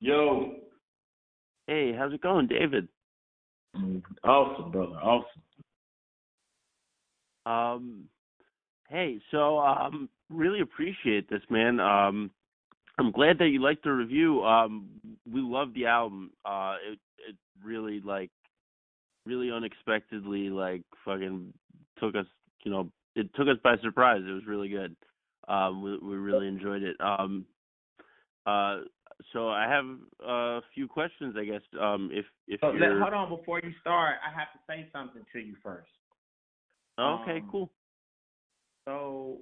Yo. Hey, how's it going, David? Mm, awesome, brother. Awesome. Um, hey, so um, really appreciate this, man. Um, I'm glad that you liked the review. Um, we love the album. Uh, it it really like really unexpectedly like fucking took us, you know, it took us by surprise. It was really good. Um, we we really enjoyed it. Um, uh, so I have a few questions, I guess. Um, if if you're... hold on before you start, I have to say something to you first. okay, um, cool. So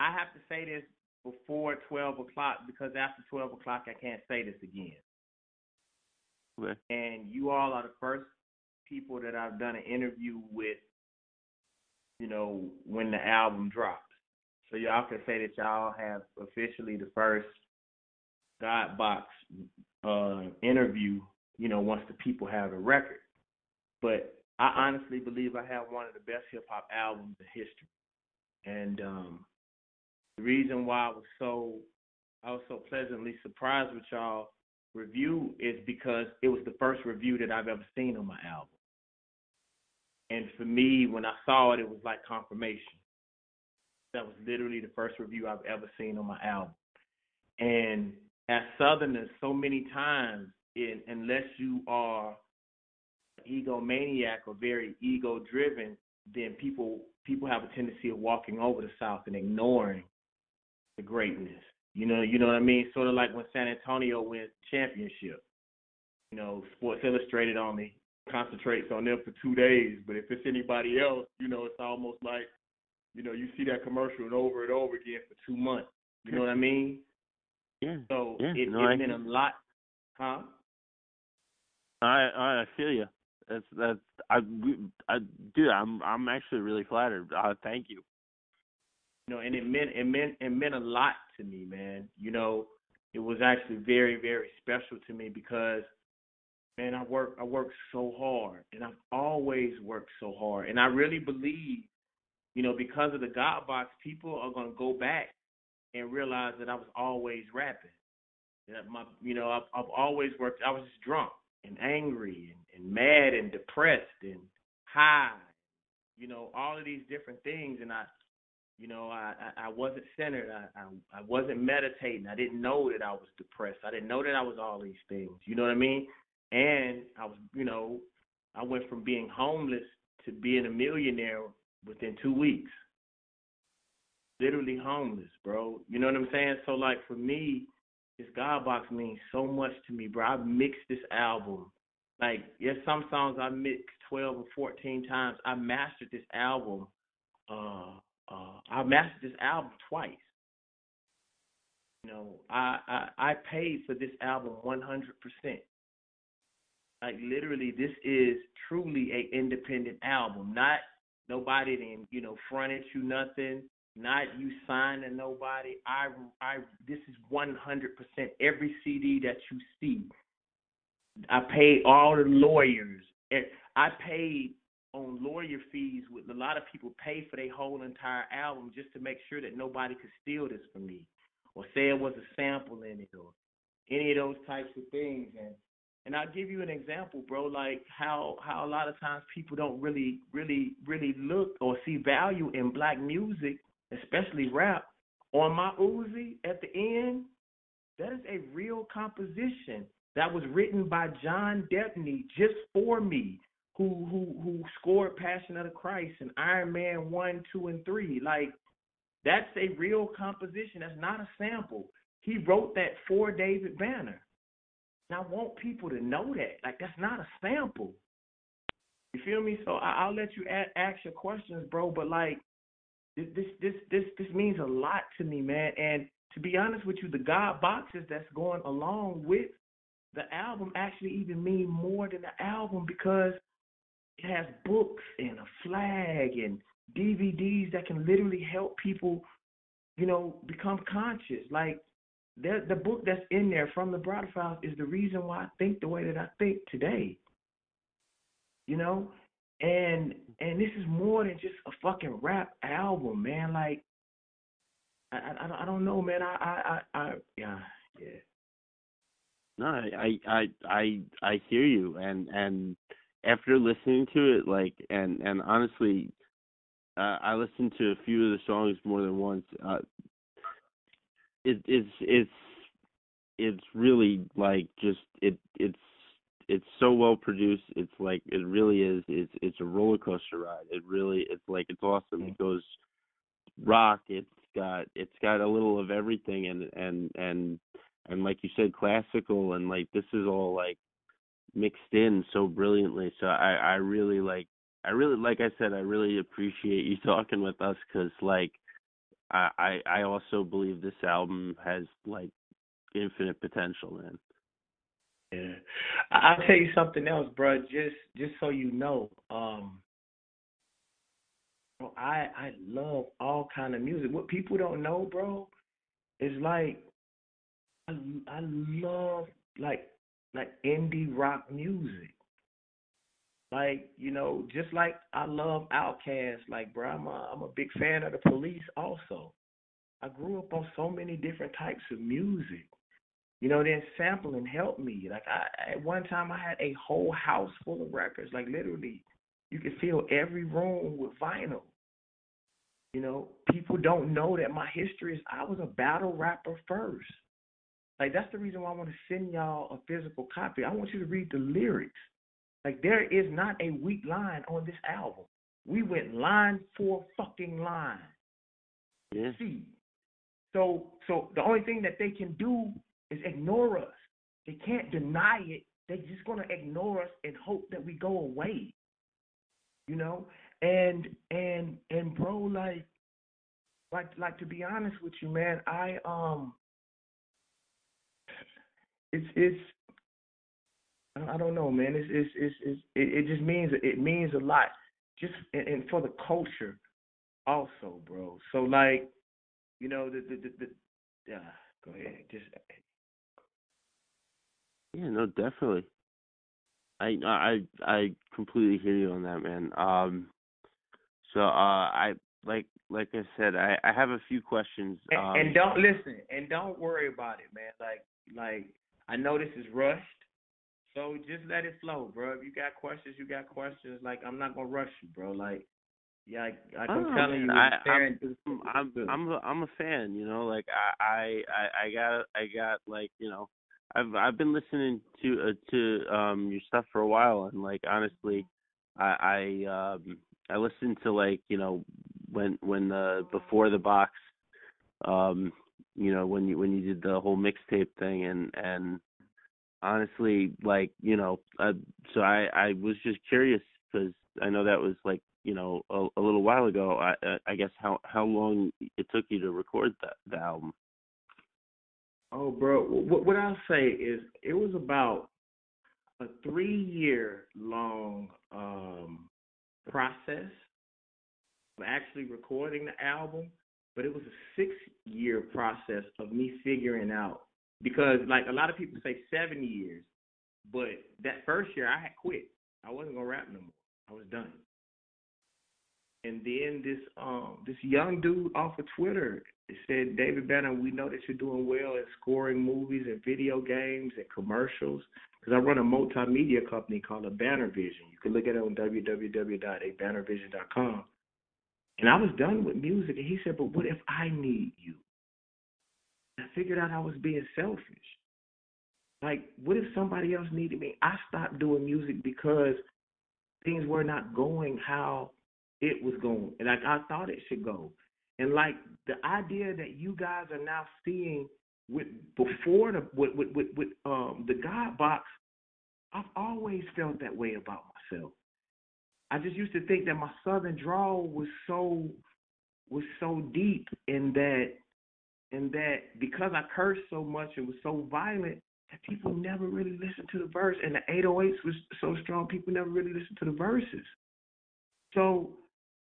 I have to say this before twelve o'clock because after twelve o'clock I can't say this again. Okay. And you all are the first people that I've done an interview with, you know, when the album drops. So y'all can say that y'all have officially the first God Box uh, interview, you know, once the people have a record. But I honestly believe I have one of the best hip hop albums in history. And um, the reason why I was so I was so pleasantly surprised with y'all review is because it was the first review that I've ever seen on my album. And for me, when I saw it, it was like confirmation. That was literally the first review I've ever seen on my album. And as Southerners, so many times, in, unless you are egomaniac or very ego driven, then people people have a tendency of walking over the South and ignoring the greatness. You know, you know what I mean? Sort of like when San Antonio wins championship. You know, Sports Illustrated only concentrates on them for two days, but if it's anybody else, you know, it's almost like, you know, you see that commercial and over and over again for two months. You know what I mean? Yeah. So yeah, it, no, it meant a lot, huh? I I feel you. That's that's I I dude. I'm I'm actually really flattered. Uh, thank you. You know, and it meant it meant it meant a lot to me, man. You know, it was actually very very special to me because man, I work I work so hard, and I've always worked so hard, and I really believe, you know, because of the God Box, people are gonna go back and realized that I was always rapping. That my, you know, I've, I've always worked. I was just drunk and angry and, and mad and depressed and high, you know, all of these different things, and I. You know, I, I, I wasn't centered. I, I I wasn't meditating. I didn't know that I was depressed. I didn't know that I was all these things. You know what I mean? And I was, you know, I went from being homeless to being a millionaire within two weeks. Literally homeless, bro. You know what I'm saying? So like for me, this God box means so much to me, bro. I mixed this album. Like, yes, some songs I mixed twelve or fourteen times. I mastered this album. Uh uh I mastered this album twice. You know, I I, I paid for this album one hundred percent. Like literally, this is truly a independent album. Not nobody then you know fronted you nothing. Not you signed to nobody. I I this is one hundred percent every CD that you see. I paid all the lawyers. I paid on lawyer fees with a lot of people pay for their whole entire album just to make sure that nobody could steal this from me or say it was a sample in it or any of those types of things and and I'll give you an example, bro, like how how a lot of times people don't really really really look or see value in black music, especially rap. On my Uzi at the end, that is a real composition that was written by John Debney just for me, who who who scored Passion of the Christ and Iron Man one, two, and three. Like that's a real composition. That's not a sample. He wrote that for David Banner. And I want people to know that. Like that's not a sample. You feel me? So I, will let you add, ask your questions, bro. But like this, this, this, this, means a lot to me, man. And to be honest with you, the God boxes that's going along with the album actually even mean more than the album because it has books and a flag and DVDs that can literally help people, you know, become conscious. Like the the book that's in there from the Browder Files is the reason why I think the way that I think today. You know, and and this is more than just a fucking rap album, man. Like, I I, I don't know, man. I I I, I yeah yeah. No, I I I I hear you, and and after listening to it, like, and and honestly, uh, I listened to a few of the songs more than once. Uh, it it's it's it's really like just it it's it's so well produced. It's like it really is. It's it's a roller coaster ride. It really it's like it's awesome. Mm-hmm. It goes rock. It's got it's got a little of everything and and and and like you said, classical and like this is all like mixed in so brilliantly. So I I really like I really like I said I really appreciate you talking with us because like I I I also believe this album has like infinite potential, man. Yeah, I'll tell you something else, bro. Just just so you know, um, bro, I I love all kind of music. What people don't know, bro, is like I I love like like indie rock music. Like you know, just like I love Outkast. Like, bro, I'm a I'm a big fan of the Police. Also, I grew up on so many different types of music. You know, then sampling helped me. Like I at one time I had a whole house full of records. Like literally, you could fill every room with vinyl. You know, people don't know that my history is I was a battle rapper first. Like that's the reason why I want to send y'all a physical copy. I want you to read the lyrics. Like there is not a weak line on this album. We went line for fucking line. Yeah. See. So so the only thing that they can do is ignore us. They can't deny it. They're just gonna ignore us and hope that we go away. You know? And and and bro, like like like to be honest with you, man, I um it's it's I don't know, man. It's it's it's, it's it, it just means it means a lot, just and, and for the culture, also, bro. So like, you know, the the the, the yeah. Go ahead, just yeah, no, definitely. I I I completely hear you on that, man. Um, so uh, I like like I said, I I have a few questions. Um, and, and don't listen, and don't worry about it, man. Like like I know this is rushed, so just let it flow, bro. If you got questions, you got questions. Like I'm not gonna rush you, bro. Like yeah, I, I, I'm oh, telling you, I, I'm, I'm I'm a, I'm a fan. You know, like I I I got I got like you know I've I've been listening to uh, to um your stuff for a while, and like honestly, I I um I listened to like you know when when the before the box, um you know when you when you did the whole mixtape thing, and and honestly like you know uh, so I I was just curious because I know that was like you know a, a little while ago. I I guess how how long it took you to record that the album. Oh, bro, what, what I'll say is it was about a three year long um, process of actually recording the album, but it was a six year process of me figuring out because, like, a lot of people say seven years, but that first year I had quit. I wasn't gonna rap no more. I was done. And then this um this young dude off of Twitter said, David Banner, we know that you're doing well in scoring movies and video games and commercials. Because I run a multimedia company called a Banner Vision. You can look at it on www.abannervision.com. And I was done with music, and he said, But what if I need you? I figured out I was being selfish. Like, what if somebody else needed me? I stopped doing music because things were not going how it was going, and like I thought it should go. And like the idea that you guys are now seeing with before the with with with, with um the God box, I've always felt that way about myself. I just used to think that my southern drawl was so was so deep in that in that because I cursed so much and was so violent that people never really listened to the verse and the 808s was so strong people never really listened to the verses. So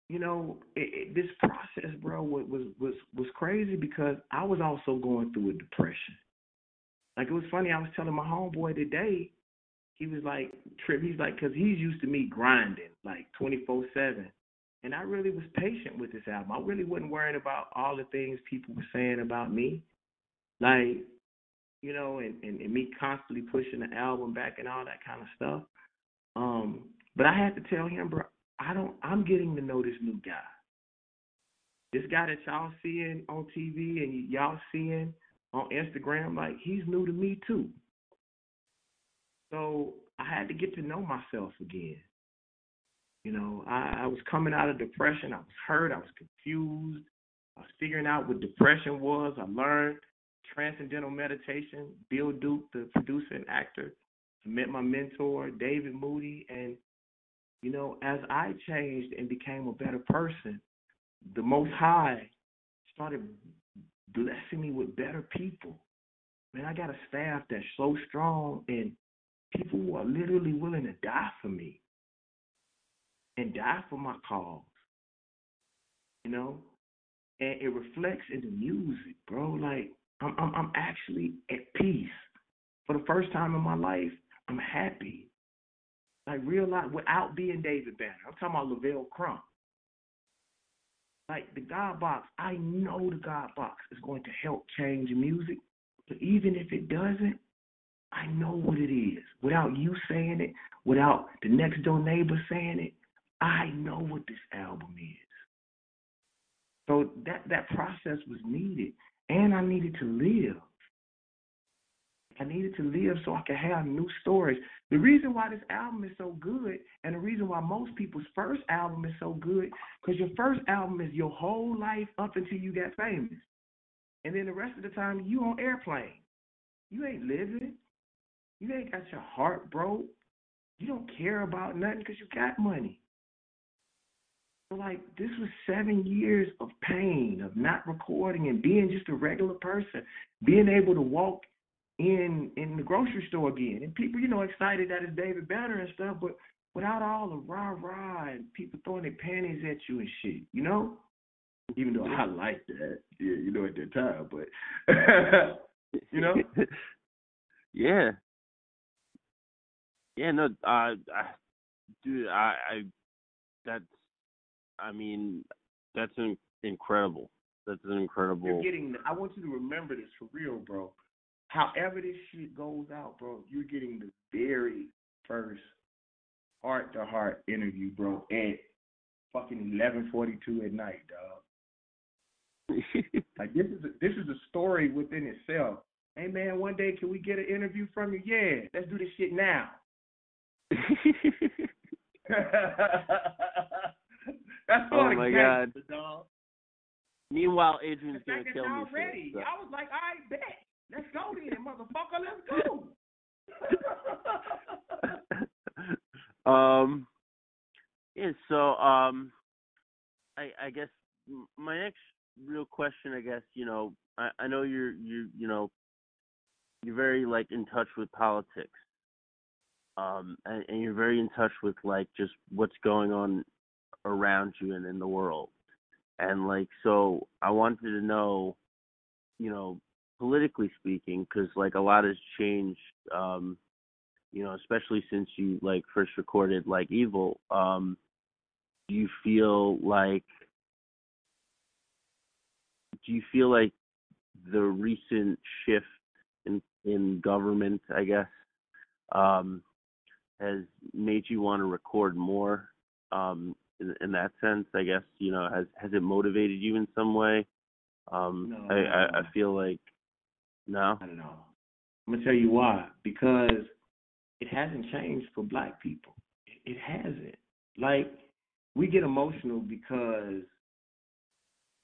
you know, it, it, this process, bro, was was was crazy because I was also going through a depression. Like it was funny. I was telling my homeboy today. He was like, "Trip." He's like, because he's used to me grinding like twenty four seven, and I really was patient with this album. I really wasn't worried about all the things people were saying about me. Like, you know, and, and, and me constantly pushing the album back and all that kind of stuff. Um, but I had to tell him, bro, I don't I'm getting to know this new guy. This guy that y'all seeing on TV and y'all seeing on Instagram, like he's new to me too. So I had to get to know myself again. You know, I, I was coming out of depression. I was hurt. I was confused. I was figuring out what depression was. I learned transcendental meditation. Bill Duke, the producer and actor, I met my mentor, David Moody, and you know, as I changed and became a better person, the Most High started blessing me with better people. Man, I got a staff that's so strong and people who are literally willing to die for me and die for my cause. You know? And it reflects in the music, bro. Like I'm I'm I'm actually at peace. For the first time in my life, I'm happy. Like real life without being David Banner. I'm talking about Levell Crump. Like the God box, I know the God box is going to help change music. But even if it doesn't, I know what it is. Without you saying it, without the next door neighbor saying it, I know what this album is. So that that process was needed, and I needed to live. I needed to live so I could have new stories. The reason why this album is so good, and the reason why most people's first album is so good, because your first album is your whole life up until you get famous, and then the rest of the time you on airplane. You ain't living. You ain't got your heart broke. You don't care about nothing because you got money. So like this was seven years of pain, of not recording and being just a regular person, being able to walk in in the grocery store again, and people, you know, excited that it's David Banner and stuff, but without all the rah rah and people throwing their panties at you and shit, you know. Even though I like that, yeah, you know, at that time, but you know, yeah, yeah, no, uh, I, dude, I, I, that's, I mean, that's an incredible. That's an incredible. You're getting. I want you to remember this for real, bro. However this shit goes out, bro, you're getting the very first heart to heart interview, bro, at fucking eleven forty two at night, dog. like this is a, this is a story within itself. Hey man, one day can we get an interview from you? Yeah, let's do this shit now. That's oh my god. Meanwhile, Adrian's gonna kill me. Ready. So. I was like, I bet. Let's go then, motherfucker. Let's go. um. Yeah. So, um, I I guess my next real question, I guess, you know, I I know you're you you know, you're very like in touch with politics. Um, and, and you're very in touch with like just what's going on around you and in the world. And like, so I wanted to know, you know, politically speaking, because like a lot has changed, um, you know, especially since you like first recorded like Evil. Um, do you feel like, do you feel like the recent shift in in government, I guess, um, has made you want to record more? Um, in, in that sense, I guess you know has has it motivated you in some way? Um, no, I, I I feel like no. I don't know. I'm gonna tell you why. Because it hasn't changed for black people. It, hasn't. Like we get emotional because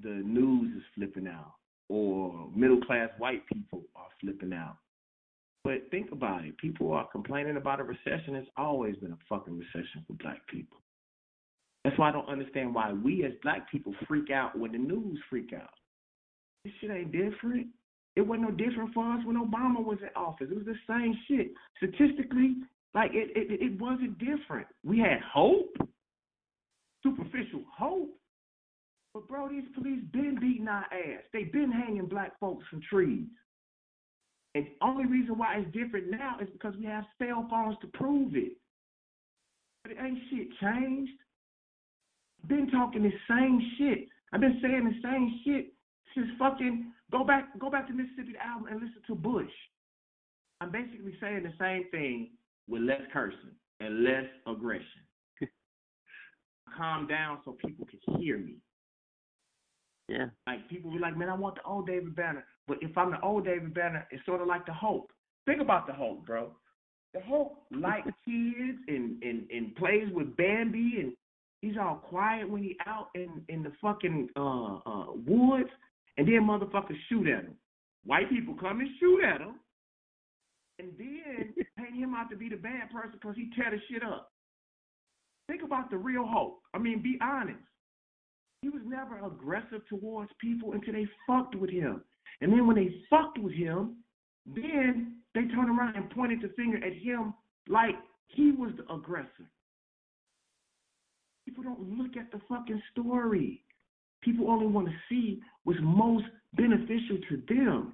the news is flipping out, or middle class white people are flipping out. But think about it. People are complaining about a recession. It's always been a fucking recession for black people. That's why I don't understand why we as black people freak out when the news freak out. This shit ain't different. It wasn't no different for us when Obama was in office. It was the same shit. Statistically, like it, it, it wasn't different. We had hope, superficial hope. But bro, these police been beating our ass. They been hanging black folks from trees. And the only reason why it's different now is because we have cell phones to prove it. But it ain't shit changed been talking the same shit. I've been saying the same shit since fucking go back go back to Mississippi album and listen to Bush. I'm basically saying the same thing with less cursing and less aggression. Calm down so people can hear me. Yeah. Like people be like, man, I want the old David Banner. But if I'm the old David Banner, it's sort of like the Hulk. Think about the Hulk, bro. The Hulk like kids and, and and plays with Bambi and he's all quiet when he out in in the fucking uh uh woods and then motherfuckers shoot at him. White people come and shoot at him and then paint him out to be the bad person because he tear the shit up. Think about the real Hulk. I mean, be honest. He was never aggressive towards people until they fucked with him. And then when they fucked with him, then they turned around and pointed the finger at him like he was the aggressor. People don't look at the fucking story. People only want to see what's most beneficial to them.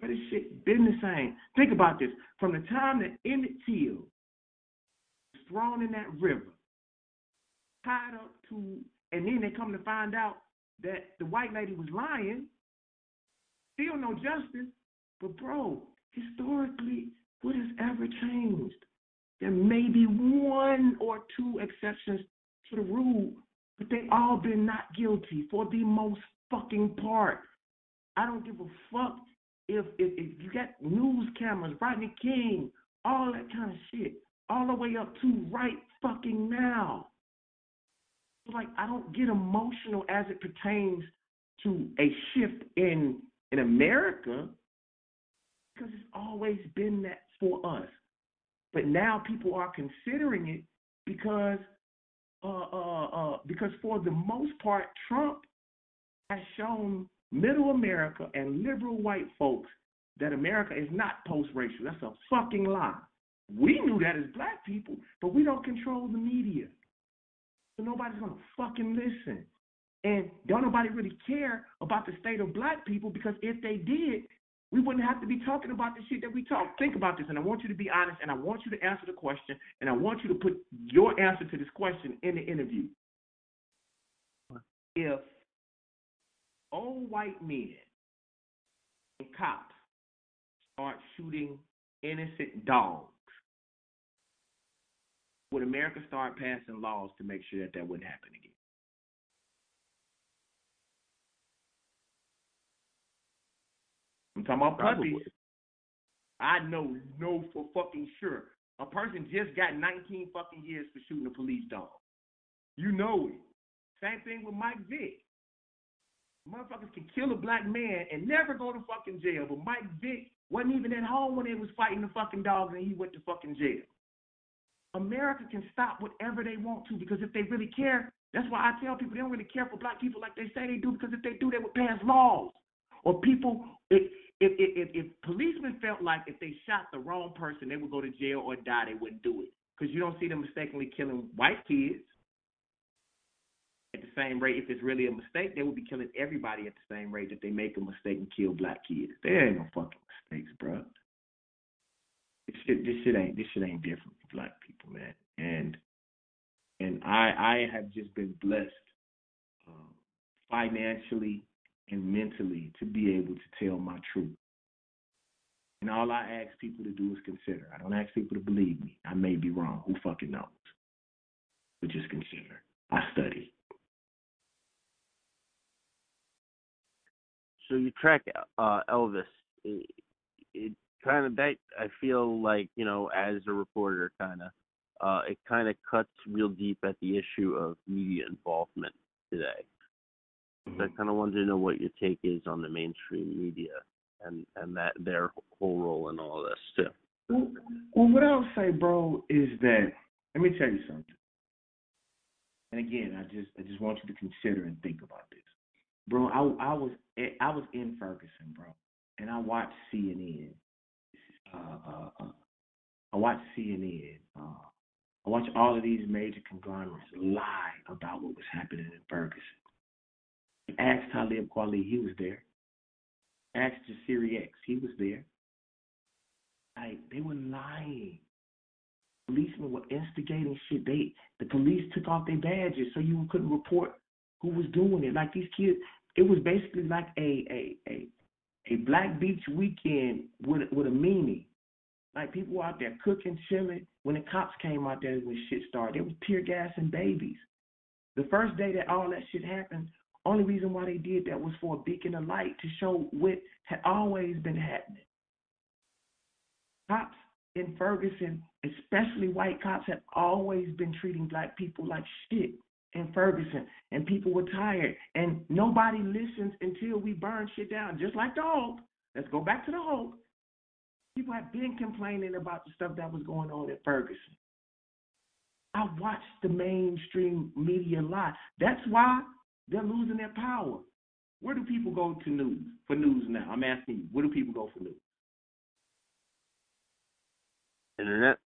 But this shit been the same. Think about this. From the time that Emmett Till was thrown in that river, tied up to, and then they come to find out that the white lady was lying, still no justice. But bro, historically, what has ever changed? There may be one or two exceptions to the rule, but they all been not guilty for the most fucking part. I don't give a fuck if if, if you got news cameras, Rodney King, all that kind of shit, all the way up to right fucking now. Like I don't get emotional as it pertains to a shift in in America because it's always been that for us. But now people are considering it because uh, uh, uh, because for the most part, Trump has shown middle America and liberal white folks that America is not post-racial. That's a fucking lie. We knew that as black people, but we don't control the media. So nobody's gonna fucking listen. And don't nobody really care about the state of black people because if they did, we wouldn't have to be talking about the shit that we talk. Think about this, and I want you to be honest, and I want you to answer the question, and I want you to put your answer to this question in the interview. If all white men and cops start shooting innocent dogs, would America start passing laws to make sure that that wouldn't happen again? I'm talking about Probably. puppies. I know, know for fucking sure. A person just got 19 fucking years for shooting a police dog. You know it. Same thing with Mike Vick. Motherfuckers can kill a black man and never go to fucking jail, but Mike Vick wasn't even at home when they was fighting the fucking dogs and he went to fucking jail. America can stop whatever they want to because if they really care, that's why I tell people they don't really care for black people like they say they do because if they do, they would pass laws. Or people, if if if, if policemen felt like if they shot the wrong person, they would go to jail or die, they wouldn't do it because you don't see them mistakenly killing white kids at the same rate. If it's really a mistake, they would be killing everybody at the same rate that they make a mistake and kill black kids. There ain't no fucking mistakes, bro. This shit, this shit ain't this shit ain't different for black people, man. And and I I have just been blessed um, financially and mentally to be able to tell my truth. And all I ask people to do is consider. I don't ask people to believe me. I may be wrong. Who fucking knows? But just consider. I study. So you track uh, Elvis. It, it kind of that I feel like you know as a reporter, kind of uh, it kind of cuts real deep at the issue of media involvement today. So I kind of wanted to know what your take is on the mainstream media and and that their whole role in all this too. Well, well, what I'll say, bro, is that let me tell you something. And again, I just I just want you to consider and think about this, bro. I I was I was in Ferguson, bro, and I watched CNN. Uh, uh, uh, I watched CNN. Uh, I watched all of these major conglomerates lie about what was happening in Ferguson. Ask Talib Kweli, he was there. Ask Jasiri X, he was there. Like they were lying. Policemen were instigating shit. They the police took off their badges so you couldn't report who was doing it. Like these kids, it was basically like a a a, a Black Beach weekend with with a meanie. Like people were out there cooking, chilling. When the cops came out there, when shit started, they was tear gassing babies. The first day that all that shit happened, only reason why they did that was for a beacon of light to show what had always been happening. Cops in Ferguson, especially white cops, have always been treating black people like shit in Ferguson, and people were tired, and nobody listens until we burn shit down, just like the Hulk. Let's go back to the Hulk. People have been complaining about the stuff that was going on in Ferguson. I watched the mainstream media lie. That's why they're losing their power. Where do people go to news for news now? I'm asking you, where do people go for news? Internet.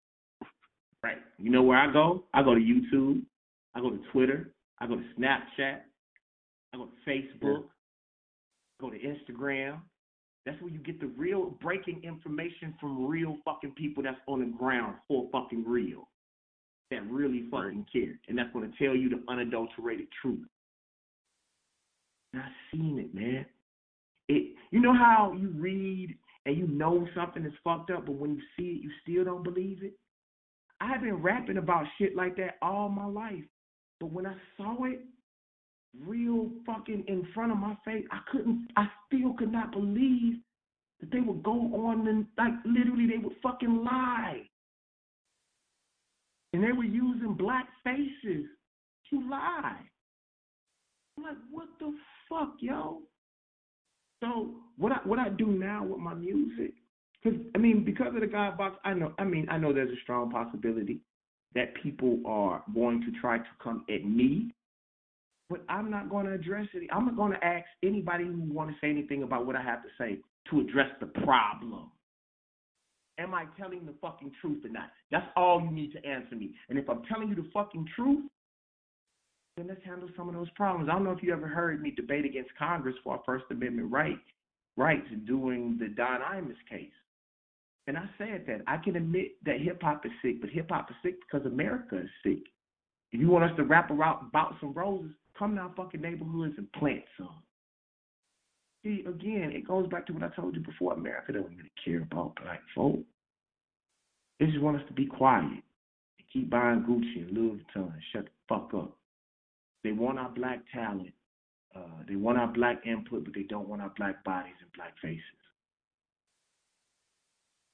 Right. You know where I go? I go to YouTube. I go to Twitter. I go to Snapchat. I go to Facebook. I go to Instagram. That's where you get the real breaking information from real fucking people that's on the ground for fucking real. That really fucking care. And that's going to tell you the unadulterated truth. And I've seen it, man. It you know how you read and you know something is fucked up, but when you see it, you still don't believe it? I have been rapping about shit like that all my life. But when I saw it real fucking in front of my face, I couldn't I still could not believe that they would go on and like literally they would fucking lie. And they were using black faces to lie. I'm like, what the fuck, yo? So what I what I do now with my music, because I mean, because of the God box, I know. I mean, I know there's a strong possibility that people are going to try to come at me, but I'm not going to address it. I'm not going to ask anybody who want to say anything about what I have to say to address the problem. Am I telling the fucking truth or not? That's all you need to answer me. And if I'm telling you the fucking truth, then let's handle some of those problems. I don't know if you ever heard me debate against Congress for our First Amendment right rights during the Don Imus case. And I said that. I can admit that hip hop is sick, but hip hop is sick because America is sick. If you want us to wrap around about some roses, come to our fucking neighborhoods and plant some. See, again, it goes back to what I told you before. America doesn't really care about black folk. They just want us to be quiet and keep buying Gucci and Louis Vuitton and shut the fuck up. They want our black talent. Uh, they want our black input, but they don't want our black bodies and black faces.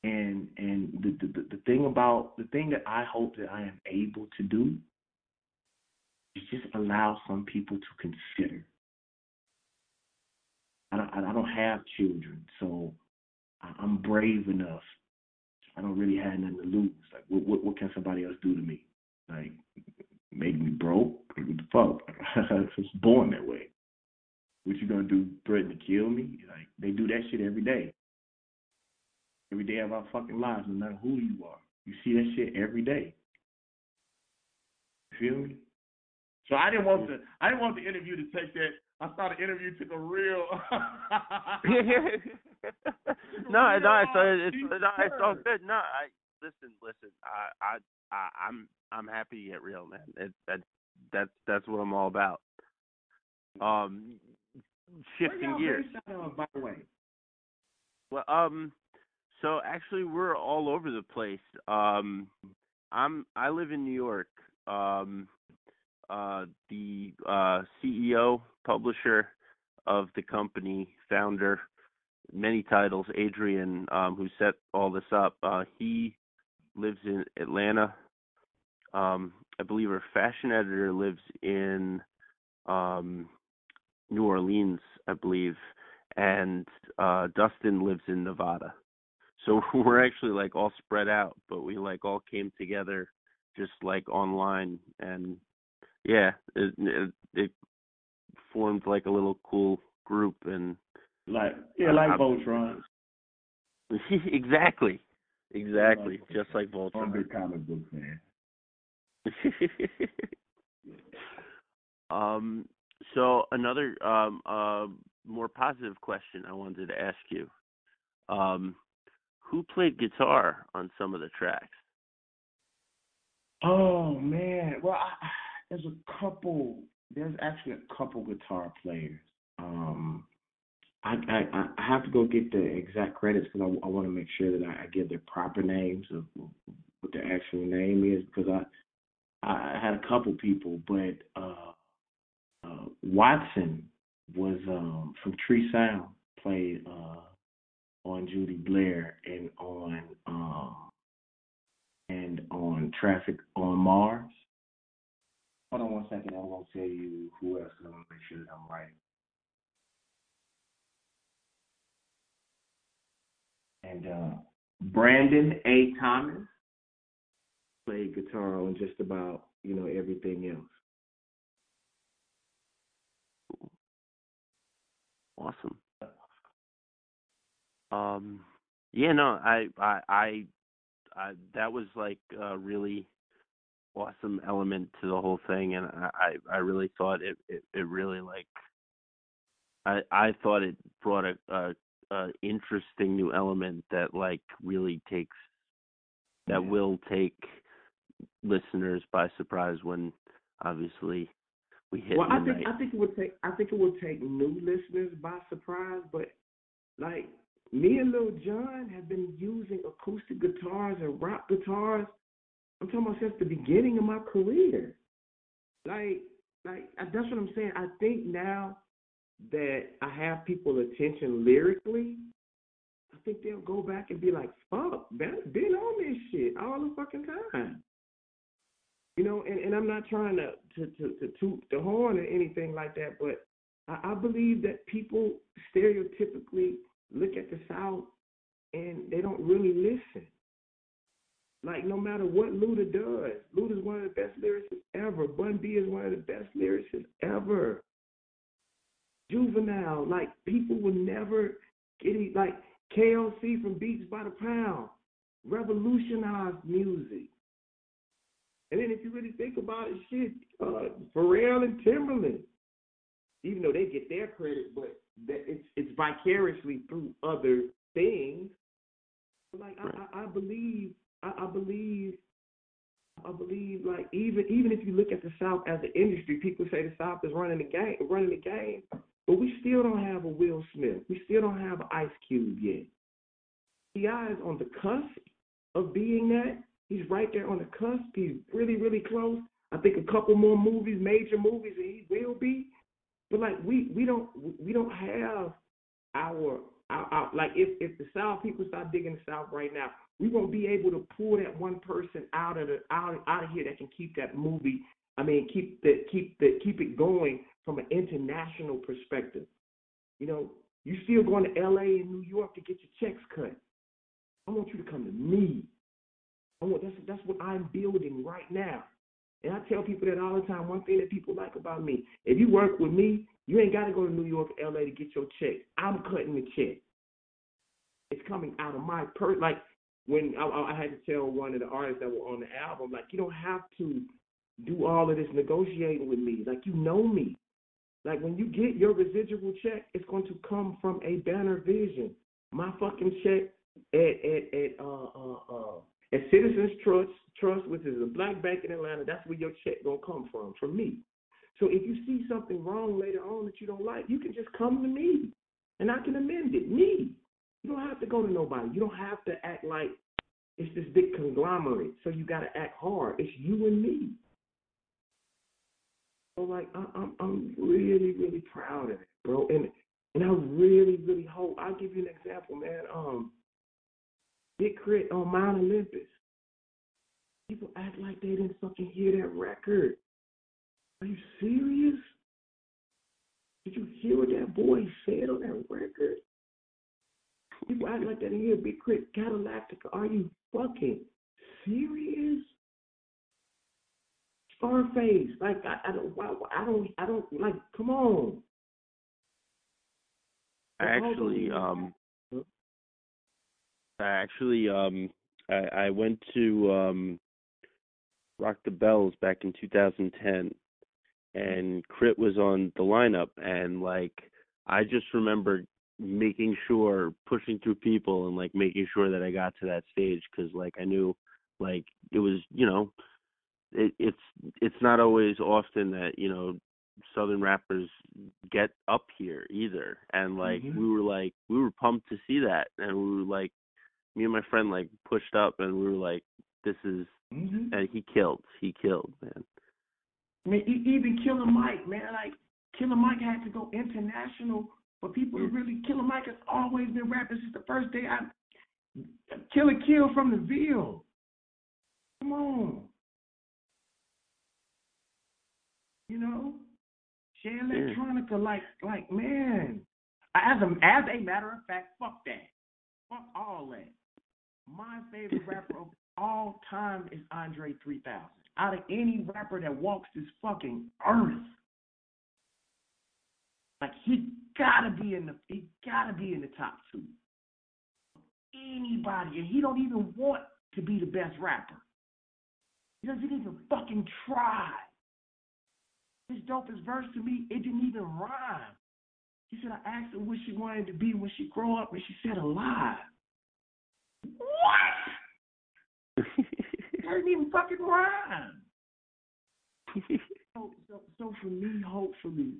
And and the, the the thing about the thing that I hope that I am able to do is just allow some people to consider. I don't I don't have children, so I'm brave enough. I don't really have nothing to lose. Like what what, what can somebody else do to me? Like make me broke? What the fuck? I was born that way. What you gonna do? Threaten to kill me? Like they do that shit every day every day of our fucking lives, no matter who you are. You see that shit every day. You feel me? So I didn't want the I didn't want the interview to take that. I thought the interview took a real. no, no, it's uh, it's it's all good. No, I listen, listen. I, I, I, I'm, I'm happy to get real, man. It, that, that's, that's what I'm all about. Um, shifting gears. By the way. Well, um, so actually, we're all over the place. Um, I'm I live in New York. Um, uh, the uh, CEO, publisher of the company, founder, many titles, Adrian, um, who set all this up. Uh, he lives in Atlanta. Um, I believe her fashion editor lives in um, New Orleans, I believe, and uh, Dustin lives in Nevada. So we're actually like all spread out, but we like all came together just like online and yeah, it, it, it formed like a little cool group and like yeah, like Voltron. exactly. Exactly. Like, just like Voltron. I'm a big comic book fan. um so another um uh more positive question I wanted to ask you. Um who played guitar on some of the tracks? Oh man, well, I, there's a couple. There's actually a couple guitar players. Um, I I have to go get the exact credits because I, I want to make sure that I, I give their proper names of what their actual name is because I I had a couple people, but uh, uh, Watson was um, from Tree Sound, played uh, on Judy Blair and on um, and on Traffic on Mars. Hold on one second. I won't tell you who else. I want to make sure that I'm right. And uh, Brandon A. Thomas played guitar on just about you know everything else. Awesome. Um, yeah, no, I, I, I, I that was like a really awesome element to the whole thing, and I, I really thought it, it, it really like, I, I thought it brought a, a, a interesting new element that like really takes, that Yeah. will take listeners by surprise when obviously we hit Well, I think I think it would take I think it would take new listeners by surprise, but like me and Lil Jon have been using acoustic guitars and rock guitars. I'm talking about since the beginning of my career. Like, like that's what I'm saying. I think now that I have people attention lyrically, I think they'll go back and be like, "Fuck, been been on this shit all the fucking time." You know, and, and I'm not trying to, to, to, to toot the horn or anything like that, but I, I believe that people stereotypically look at the South and they don't really listen. Like no matter what Luda does, Luda's one of the best lyricists ever. Bun B is one of the best lyricists ever. Juvenile, like people will never get it. Like KLC from Beats by the Pound, revolutionized music. And then if you really think about it, shit, uh, Pharrell and Timbaland, even though they get their credit, but that it's it's vicariously through other things. Like I, I, I believe, I, I believe, I believe, like even even if you look at the South as an industry, people say the South is running the game, running the game, but we still don't have a Will Smith. We still don't have Ice Cube yet. T.I. is on the cusp of being that. He's right there on the cusp. He's really, really close. I think a couple more movies, major movies, and he will be. But like we we don't we don't have our, our, our like if if the South people start digging the South right now, we won't be able to pull that one person out of the out out of here that can keep that movie. I mean, keep the keep the keep it going from an international perspective. You know, you still going to L.A. and New York to get your checks cut. I want you to come to me. I want that's that's what I'm building right now. And I tell people that all the time. One thing that people like about me, if you work with me, you ain't got to go to New York or LA to get your check. I'm cutting the check. It's coming out of my per like when I, I had to tell one of the artists that were on the album, like you don't have to do all of this negotiating with me. Like you know me. Like when you get your residual check, it's going to come from a banner vision. My fucking check at at at uh uh uh at Citizens Trust Trust, which is a black bank in Atlanta, that's where your check gonna come from, from me. So if you see something wrong later on that you don't like, you can just come to me and I can amend it. Me. You don't have to go to nobody. You don't have to act like it's this big conglomerate. So you gotta act hard. It's you and me. So like I, I'm I'm really really proud of it, bro. And and I really really hope I'll give you an example, man. Um, Big K.R.I.T. on Mount Olympus. People act like they didn't fucking hear that record. Are you serious? Did you hear what that boy said on that record? People act like they didn't hear Big K.R.I.T. Cadillactica. Are you fucking serious? Scarface, like I, I don't, I don't, I don't like. Come on. I actually um I actually um I, I went to um Rock the Bells back in 2010 and K.R.I.T. was on the lineup and like I just remember making sure pushing through people and like making sure that I got to that stage cuz like I knew like it was you know it, it's it's not always often that you know southern rappers get up here either and like Mhm. we were like we were pumped to see that and we were like me and my friend like pushed up and we were like this is hmm and he killed he killed man I mean, even Killer Mike, man, like Killer Mike had to go international for people to really. Killer Mike has always been rapping since the first day I. Killer Kill from the Ville. Come on. You know, Shea Yeah. Like, like, man. As a as a matter of fact, fuck that. Fuck all that. My favorite rapper of all time is Andre 3000. Out of any rapper that walks this fucking earth, like he gotta be in the he gotta be in the top two. Anybody, and he don't even want to be the best rapper. He doesn't even fucking try. His dopest verse to me, it didn't even rhyme. He said, I asked her what she wanted to be when she grow up, and she said alive. What? Doesn't even fucking rhyme. So, so, so for me, hopefully,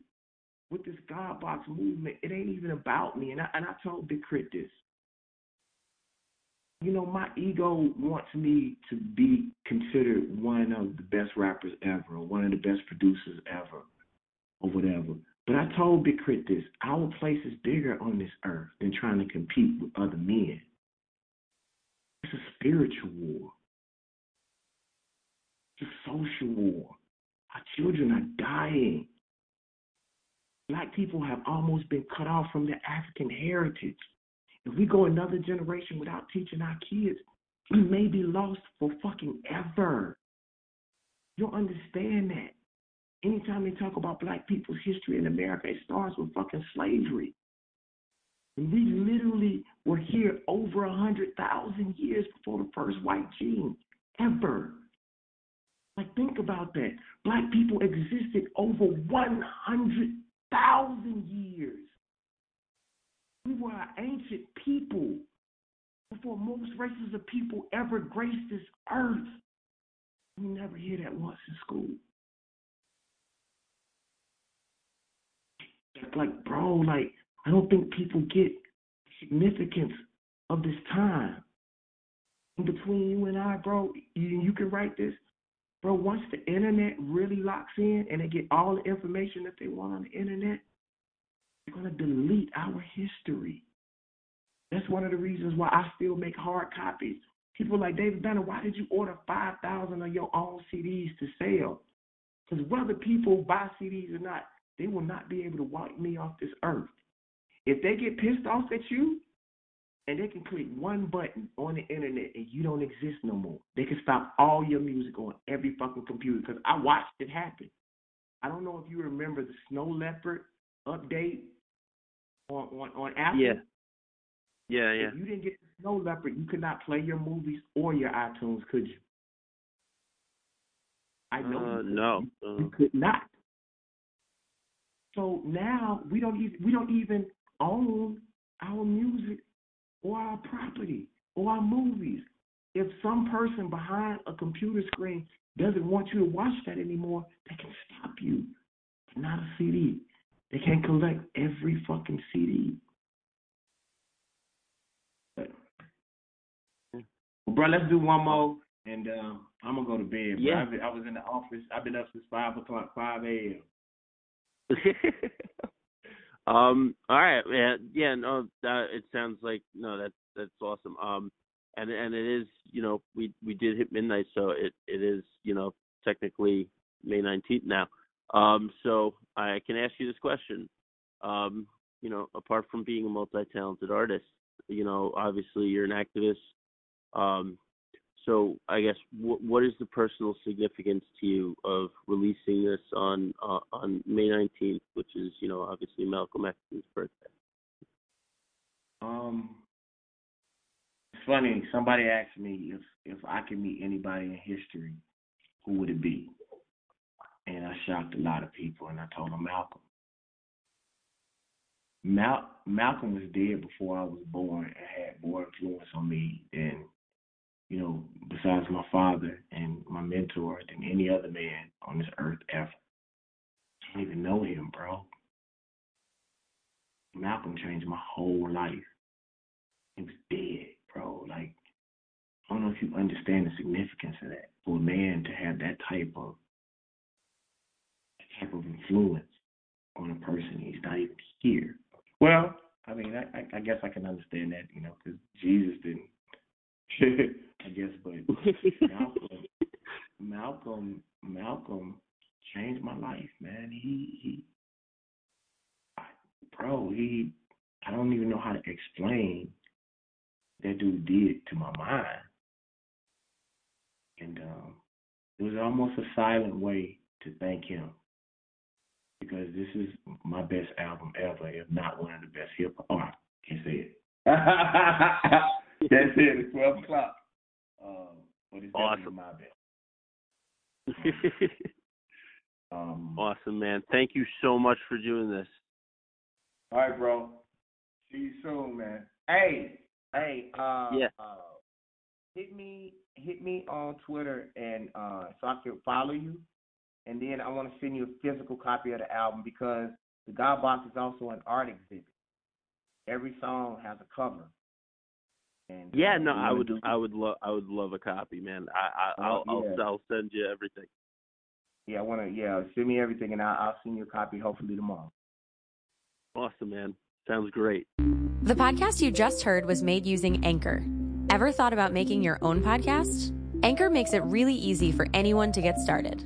with this God Box movement, it ain't even about me. And I, and I told Big K.R.I.T this. You know, my ego wants me to be considered one of the best rappers ever, or one of the best producers ever, or whatever. But I told Big K.R.I.T this our place is bigger on this earth than trying to compete with other men. It's a spiritual war. It's a social war. Our children are dying. Black people have almost been cut off from their African heritage. If we go another generation without teaching our kids, we may be lost for fucking ever. You understand that. Anytime they talk about black people's history in America, it starts with fucking slavery. And we literally were here over a hundred thousand years before the first white gene ever. Like, think about that. Black people existed over 100,000 years. We were an ancient people before most races of people ever graced this earth. We never hear that once in school. Like, bro, like, I don't think people get the significance of this time. In between you and I, bro, you, you can write this. Bro, once the internet really locks in and they get all the information that they want on the internet, they're going to delete our history. That's one of the reasons why I still make hard copies. People like David Banner, why did you order 5,000 of your own CDs to sell? Because whether people buy CDs or not, they will not be able to wipe me off this earth. If they get pissed off at you, and they can click one button on the internet and you don't exist no more. They can stop all your music on every fucking computer because I watched it happen. I don't know if you remember the Snow Leopard update on on, on Apple. yeah yeah yeah If you didn't get Snow Leopard, you could not play your movies or your iTunes, could you? I know. uh, no You, you could not. So now we don't even we don't even own our music or our property or our movies. If some person behind a computer screen doesn't want you to watch that anymore, they can stop you. But not a CD. They can't collect every fucking CD. But, well, bro, let's do one more, and um, I'm gonna go to bed. Bro. Yeah. I've I was in the office. I've been up since five o'clock, five a.m. um all right man yeah no that it sounds like no that's that's awesome um and and it is you know we we did hit midnight so it it is you know technically may 19th now um so i can ask you this question um you know apart from being a multi-talented artist you know obviously you're an activist um so I guess what is the personal significance to you of releasing this on uh, on May 19th, which is you know obviously Malcolm X's birthday? Um, it's funny. Somebody asked me if if I could meet anybody in history, who would it be? And I shocked a lot of people, and I told them Malcolm. Mal- Malcolm was dead before I was born and had more influence on me than, you know, besides my father and my mentor, than any other man on this earth ever. I don't even know him, bro. Malcolm changed my whole life. He was dead, bro. Like, I don't know if you understand the significance of that. For a man to have that type of type of influence on a person, he's not even here. Well, I mean, I, I, I guess I can understand that, you know, because Jesus didn't. I guess, but Malcolm, Malcolm, Malcolm changed my life, man. He, he, bro, he, I don't even know how to explain that dude did to my mind. And um, it was almost a silent way to thank him because this is my best album ever, if not one of the best hip hop. Oh, I can't say it. That's it. It's twelve o'clock. Um, but it's awesome. my best. um, awesome, man. Thank you so much for doing this. All right, bro. See you soon, man. Hey, hey, uh, yeah. Uh, hit me, hit me on Twitter, and uh, so I can follow you. And then I want to send you a physical copy of the album because the God Box is also an art exhibit. Every song has a cover. And, yeah, uh, no, I would, do- I would love, I would love a copy, man. I, I, I'll, Oh, yeah. I'll, I'll send you everything. Yeah, I want to. Yeah, send me everything, and I'll, I'll send you a copy hopefully tomorrow. Awesome, man. Sounds great. The podcast you just heard was made using Anchor. Ever thought about making your own podcast? Anchor makes it really easy for anyone to get started.